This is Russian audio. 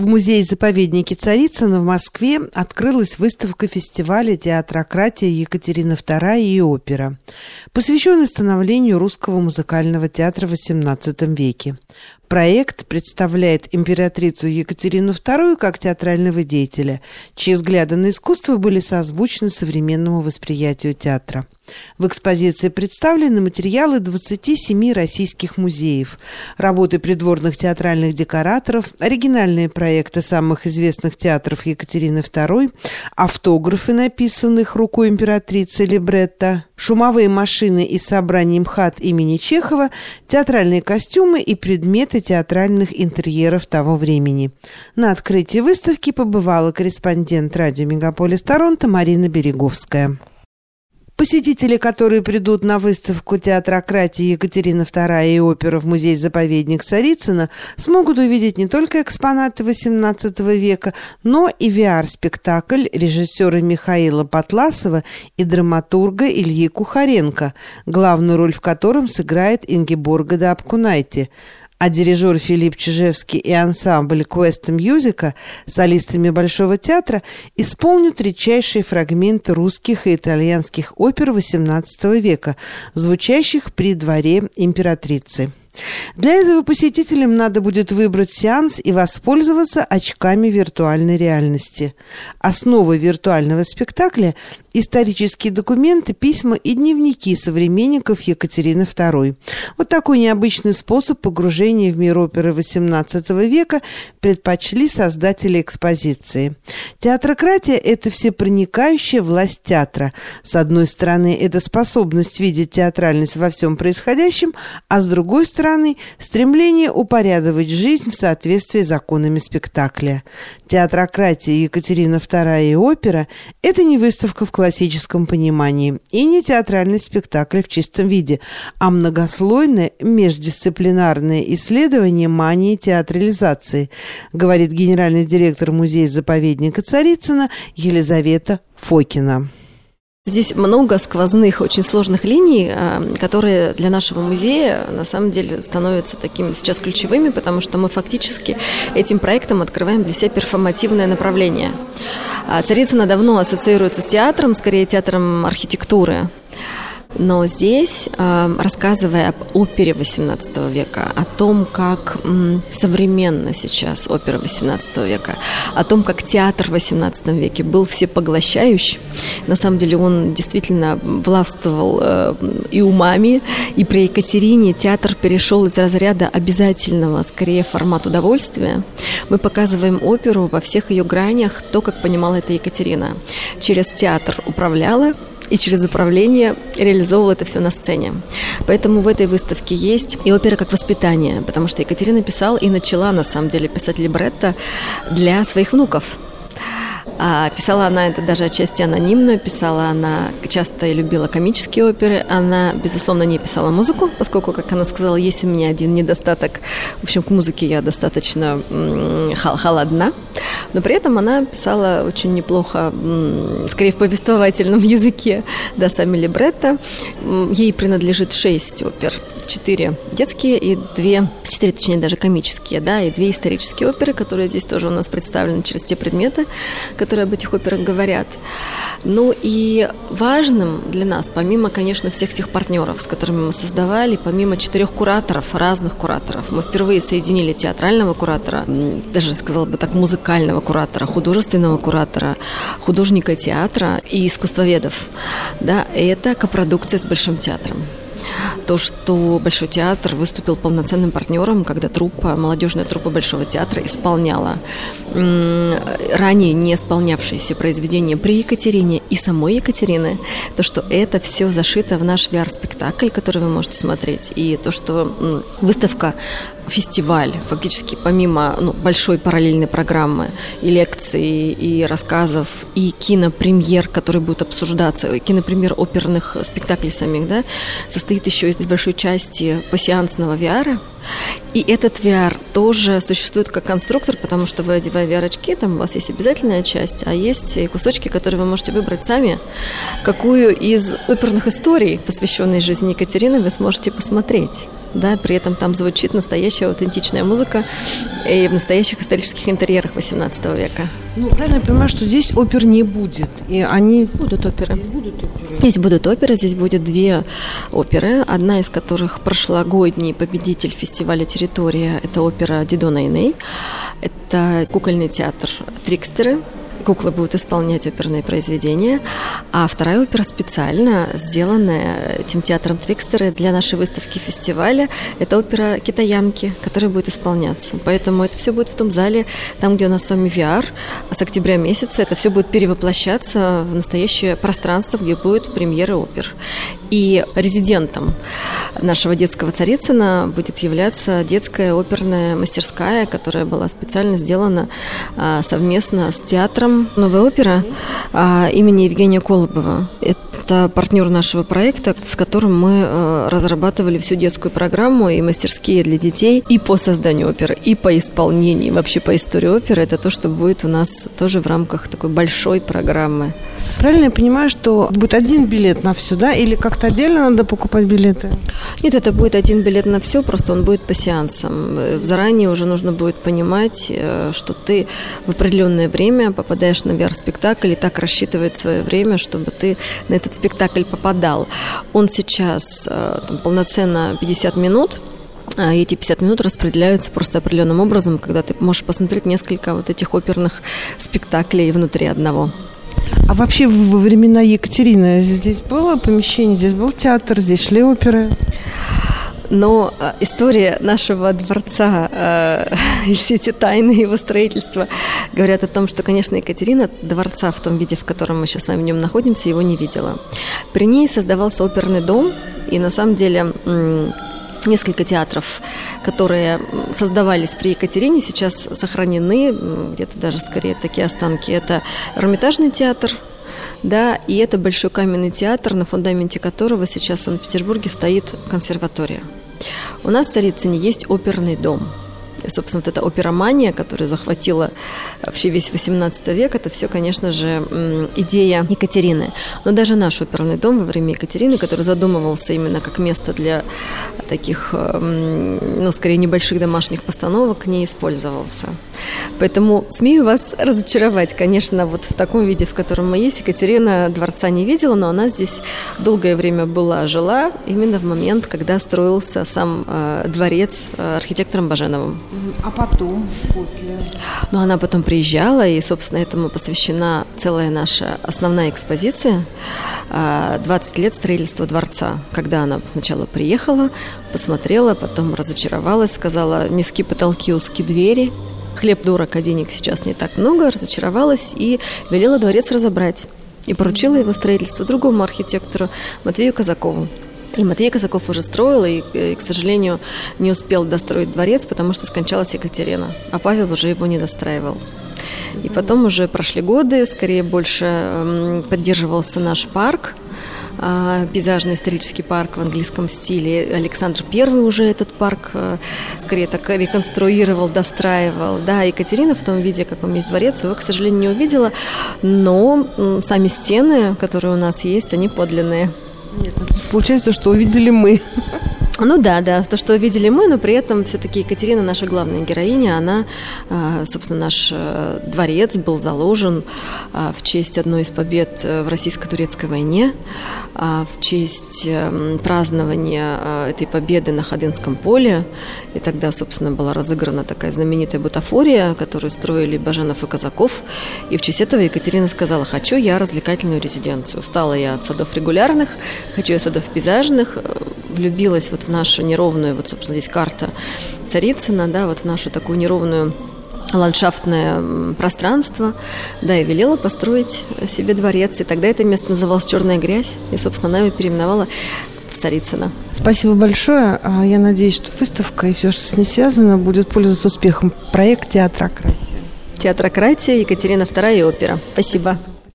В музее-заповеднике Царицына в Москве открылась выставка фестиваля «Театрократия Екатерина II и опера», посвященная становлению русского музыкального театра в XVIII веке. Проект представляет императрицу Екатерину II как театрального деятеля, чьи взгляды на искусство были созвучны современному восприятию театра. В экспозиции представлены материалы 27 российских музеев, работы придворных театральных декораторов, оригинальные проекты самых известных театров Екатерины II, автографы, написанных рукой императрицы Либретто, шумовые машины из собраний МХАТ имени Чехова, театральные костюмы и предметы театральных интерьеров того времени. На открытии выставки побывала корреспондент радио «Мегаполис Торонто» Марина Береговская. Посетители, которые придут на выставку театрократии Екатерина II и опера в музей-заповедник Царицына, смогут увидеть не только экспонаты XVIII века, но и VR-спектакль режиссера Михаила Потласова и драматурга Ильи Кухаренко, главную роль в котором сыграет Ингеборга Дапкунайте – а дирижер Филипп Чижевский и ансамбль Квест Мьюзика, солистами Большого театра, исполнят редчайшие фрагменты русских и итальянских опер XVIII века, звучащих при дворе императрицы. Для этого посетителям надо будет выбрать сеанс и воспользоваться очками виртуальной реальности. Основа виртуального спектакля – исторические документы, письма и дневники современников Екатерины II. Вот такой необычный способ погружения в мир оперы XVIII века предпочли создатели экспозиции. Театрократия – это всепроникающая власть театра. С одной стороны, это способность видеть театральность во всем происходящем, а с другой стороны, стороны, стремление упорядовать жизнь в соответствии с законами спектакля. Театрократия Екатерина II и опера – это не выставка в классическом понимании и не театральный спектакль в чистом виде, а многослойное междисциплинарное исследование мании театрализации, говорит генеральный директор музея-заповедника Царицына Елизавета Фокина. Здесь много сквозных, очень сложных линий, э, которые для нашего музея на самом деле становятся такими сейчас ключевыми, потому что мы фактически этим проектом открываем для себя перформативное направление. А Царицына давно ассоциируется с театром, скорее театром архитектуры. Но здесь, рассказывая об опере XVIII века, о том, как современно сейчас опера XVIII века, о том, как театр в XVIII веке был всепоглощающий, на самом деле он действительно властвовал э, и умами, и при Екатерине театр перешел из разряда обязательного, скорее, формат удовольствия. Мы показываем оперу во всех ее гранях, то, как понимала это Екатерина. Через театр управляла, и через управление реализовывал это все на сцене. Поэтому в этой выставке есть и опера как воспитание, потому что Екатерина писала и начала, на самом деле, писать либретто для своих внуков. А писала она это даже отчасти анонимно, писала она часто и любила комические оперы. Она, безусловно, не писала музыку, поскольку, как она сказала, есть у меня один недостаток. В общем, к музыке я достаточно холодна. Но при этом она писала очень неплохо, скорее в повествовательном языке, да, сами либретто. Ей принадлежит шесть опер четыре детские и две, четыре, точнее, даже комические, да, и две исторические оперы, которые здесь тоже у нас представлены через те предметы, которые об этих операх говорят. Ну и важным для нас, помимо, конечно, всех тех партнеров, с которыми мы создавали, помимо четырех кураторов, разных кураторов, мы впервые соединили театрального куратора, даже сказала бы так, музыкального куратора, художественного куратора, художника театра и искусствоведов. Да, это копродукция с Большим театром то, что Большой театр выступил полноценным партнером, когда труппа, молодежная труппа Большого театра исполняла ранее не исполнявшиеся произведения при Екатерине и самой Екатерины, то, что это все зашито в наш VR-спектакль, который вы можете смотреть, и то, что выставка фестиваль, фактически помимо ну, большой параллельной программы и лекций, и рассказов, и кинопремьер, который будет обсуждаться, кинопремьер оперных спектаклей самих, да, состоит еще из большой части пассиансного VR, И этот VR тоже существует как конструктор, потому что вы одевая VR-очки, там у вас есть обязательная часть, а есть и кусочки, которые вы можете выбрать сами, какую из оперных историй, посвященной жизни Екатерины, вы сможете посмотреть? Да, при этом там звучит настоящая аутентичная музыка и в настоящих исторических интерьерах XVIII века. Ну, правильно я понимаю, что здесь опер не будет, и они... Будут оперы. Здесь будут оперы? Здесь будут оперы, здесь будет две оперы, одна из которых прошлогодний победитель фестиваля «Территория» – это опера Дидона Иней, это кукольный театр «Трикстеры», Куклы будут исполнять оперные произведения, а вторая опера специально сделанная этим театром Трикстеры для нашей выставки фестиваля. Это опера «Китаянки», которая будет исполняться. Поэтому это все будет в том зале, там, где у нас с вами VR. А с октября месяца это все будет перевоплощаться в настоящее пространство, где будет премьера опер. И резидентом нашего детского Царицына будет являться детская оперная мастерская, которая была специально сделана а, совместно с театром «Новая опера» а, имени Евгения Колобова. Это партнер нашего проекта, с которым мы а, разрабатывали всю детскую программу и мастерские для детей и по созданию оперы, и по исполнению, вообще по истории оперы. Это то, что будет у нас тоже в рамках такой большой программы. Правильно я понимаю, что будет один билет на все, да? Или как-то отдельно надо покупать билеты? Нет, это будет один билет на все, просто он будет по сеансам. Заранее уже нужно будет понимать, э, что ты в определенное время попадаешь на VR-спектакль и так рассчитывать свое время, чтобы ты на этот спектакль попадал. Он сейчас э, там, полноценно 50 минут, а эти 50 минут распределяются просто определенным образом, когда ты можешь посмотреть несколько вот этих оперных спектаклей внутри одного. А вообще во времена Екатерины здесь было помещение, здесь был театр, здесь шли оперы? Но э, история нашего дворца э, и все эти тайны его строительства говорят о том, что, конечно, Екатерина дворца в том виде, в котором мы сейчас с вами в нем находимся, его не видела. При ней создавался оперный дом, и на самом деле Несколько театров, которые создавались при Екатерине, сейчас сохранены, где-то даже скорее такие останки. Это Эрмитажный театр, да, и это Большой каменный театр, на фундаменте которого сейчас в Санкт-Петербурге стоит консерватория. У нас в Царицыне есть оперный дом – собственно, вот эта оперомания, которая захватила вообще весь 18 век, это все, конечно же, идея Екатерины. Но даже наш оперный дом во время Екатерины, который задумывался именно как место для таких, ну, скорее, небольших домашних постановок, не использовался. Поэтому смею вас разочаровать, конечно, вот в таком виде, в котором мы есть. Екатерина дворца не видела, но она здесь долгое время была, жила именно в момент, когда строился сам э, дворец э, архитектором Баженовым. А потом, после? Ну, она потом приезжала, и, собственно, этому посвящена целая наша основная экспозиция 20 а, лет строительства дворца. Когда она сначала приехала, посмотрела, потом разочаровалась, сказала, низкие потолки, узкие двери, хлеб дорог, а денег сейчас не так много, разочаровалась и велела дворец разобрать. И поручила его строительство другому архитектору Матвею Казакову. И Матвей Казаков уже строил, и, и, к сожалению, не успел достроить дворец, потому что скончалась Екатерина, а Павел уже его не достраивал. И потом уже прошли годы, скорее больше поддерживался наш парк, а, пейзажный исторический парк в английском стиле. Александр I уже этот парк э, скорее так реконструировал, достраивал. Да, Екатерина в том виде, каком есть дворец, его, к сожалению, не увидела, но сами стены, которые у нас есть, они подлинные. Нет, ну, получается, что увидели мы. Ну да, да, то, что видели мы, но при этом все-таки Екатерина, наша главная героиня, она, а, собственно, наш э, дворец был заложен а, в честь одной из побед э, в российско-турецкой войне, в честь празднования этой победы на Ходынском поле. И тогда, собственно, была разыграна такая знаменитая бутафория, которую строили Баженов и Казаков. И в честь этого Екатерина сказала, хочу я развлекательную резиденцию. Устала я от садов регулярных, хочу я садов пейзажных, влюбилась вот в нашу неровную, вот, собственно, здесь карта Царицына, да, вот в нашу такую неровную ландшафтное пространство, да, и велела построить себе дворец. И тогда это место называлось «Черная грязь», и, собственно, она его переименовала в Царицыно. Спасибо большое. А я надеюсь, что выставка и все, что с ней связано, будет пользоваться успехом. Проект «Театрократия». «Театрократия», Екатерина II и опера. Спасибо. Спасибо.